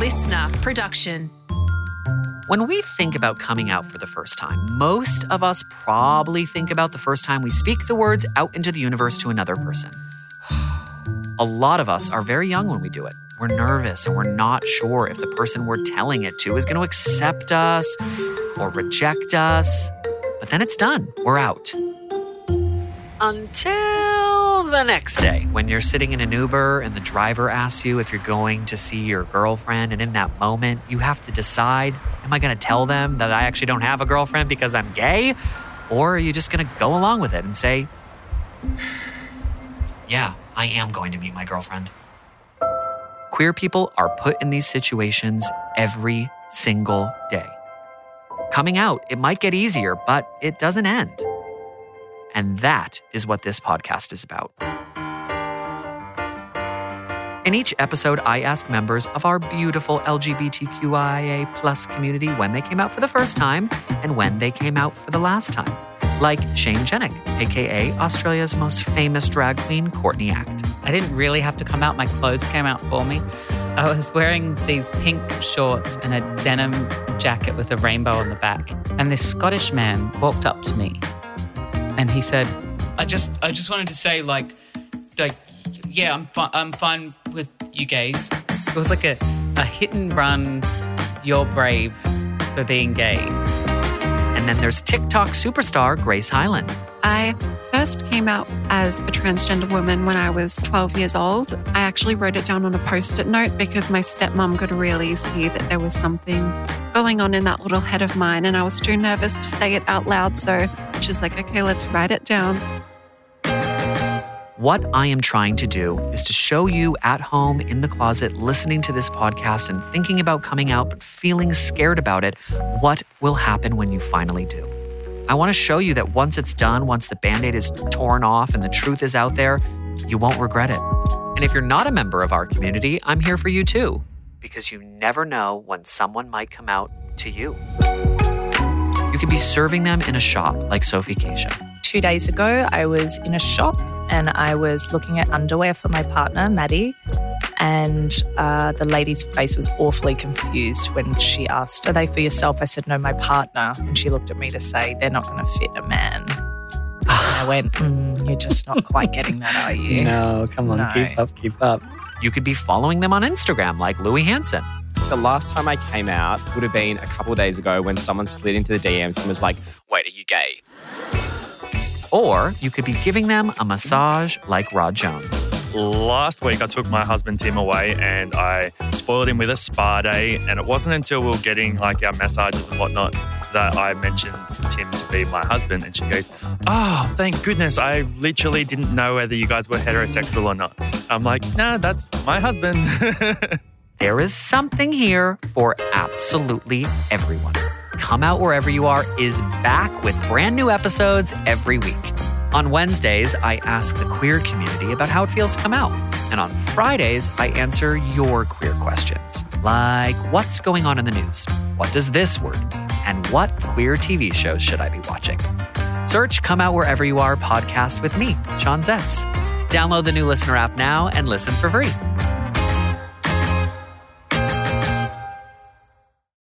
LiSTNR production. When we think about coming out for the first time, most of us probably think about the first time we speak the words out into the universe to another person. A lot of us are very young when we do it. We're nervous and we're not sure if the person we're telling it to is going to accept us or reject us. But then it's done. We're out. Until the next day, when you're sitting in an Uber and the driver asks you if you're going to see your girlfriend. And in that moment, you have to decide am I going to tell them that I actually don't have a girlfriend because I'm gay? Or are you just going to go along with it and say, yeah, I am going to meet my girlfriend? Queer people are put in these situations every single day. Coming out, it might get easier, but it doesn't end. And that is what this podcast is about. In each episode, I ask members of our beautiful LGBTQIA plus community when they came out for the first time and when they came out for the last time. Like Shane Jenek, aka Australia's most famous drag queen, Courtney Act. I didn't really have to come out, my clothes came out for me. I was wearing these pink shorts and a denim jacket with a rainbow on the back. And this Scottish man walked up to me and he said, "I just, I just wanted to say, like, like, yeah, I'm fine. I'm fine with you gays." It was like a, a hit and run. You're brave for being gay. And then there's TikTok superstar Grace Hyland. I first came out as a transgender woman when I was 12 years old. I actually wrote it down on a post it note because my stepmom could really see that there was something going on in that little head of mine, and I was too nervous to say it out loud. So she's like, okay, let's write it down. What I am trying to do is to show you at home in the closet, listening to this podcast and thinking about coming out, but feeling scared about it, what will happen when you finally do. I want to show you that once it's done, once the band aid is torn off and the truth is out there, you won't regret it. And if you're not a member of our community, I'm here for you too, because you never know when someone might come out to you. You could be serving them in a shop like Sophie Keisha. Two days ago, I was in a shop and I was looking at underwear for my partner, Maddie. And uh, the lady's face was awfully confused when she asked, Are they for yourself? I said, No, my partner. And she looked at me to say, They're not going to fit a man. And I went, mm, You're just not quite getting that, are you? No, come on, No. keep up, keep up. You could be following them on Instagram like Louis Hanson. The last time I came out would have been a couple days ago when someone slid into the DMs and was like, wait, are you gay? Or you could be giving them a massage like Rod Jones. Last week, I took my husband Tim away and I spoiled him with a spa day. And it wasn't until we were getting like our massages and whatnot that I mentioned Tim to be my husband. And she goes, Oh, thank goodness. I literally didn't know whether you guys were heterosexual or not. I'm like, Nah, that's my husband. There is something here for absolutely everyone. Come Out Wherever You Are is back with brand new episodes every week. On Wednesdays, I ask the queer community about how it feels to come out. And on Fridays, I answer your queer questions, like what's going on in the news? What does this word mean? And what queer TV shows should I be watching? Search Come Out Wherever You Are podcast with me, Sean Szeps. Download the new LiSTNR app now and listen for free.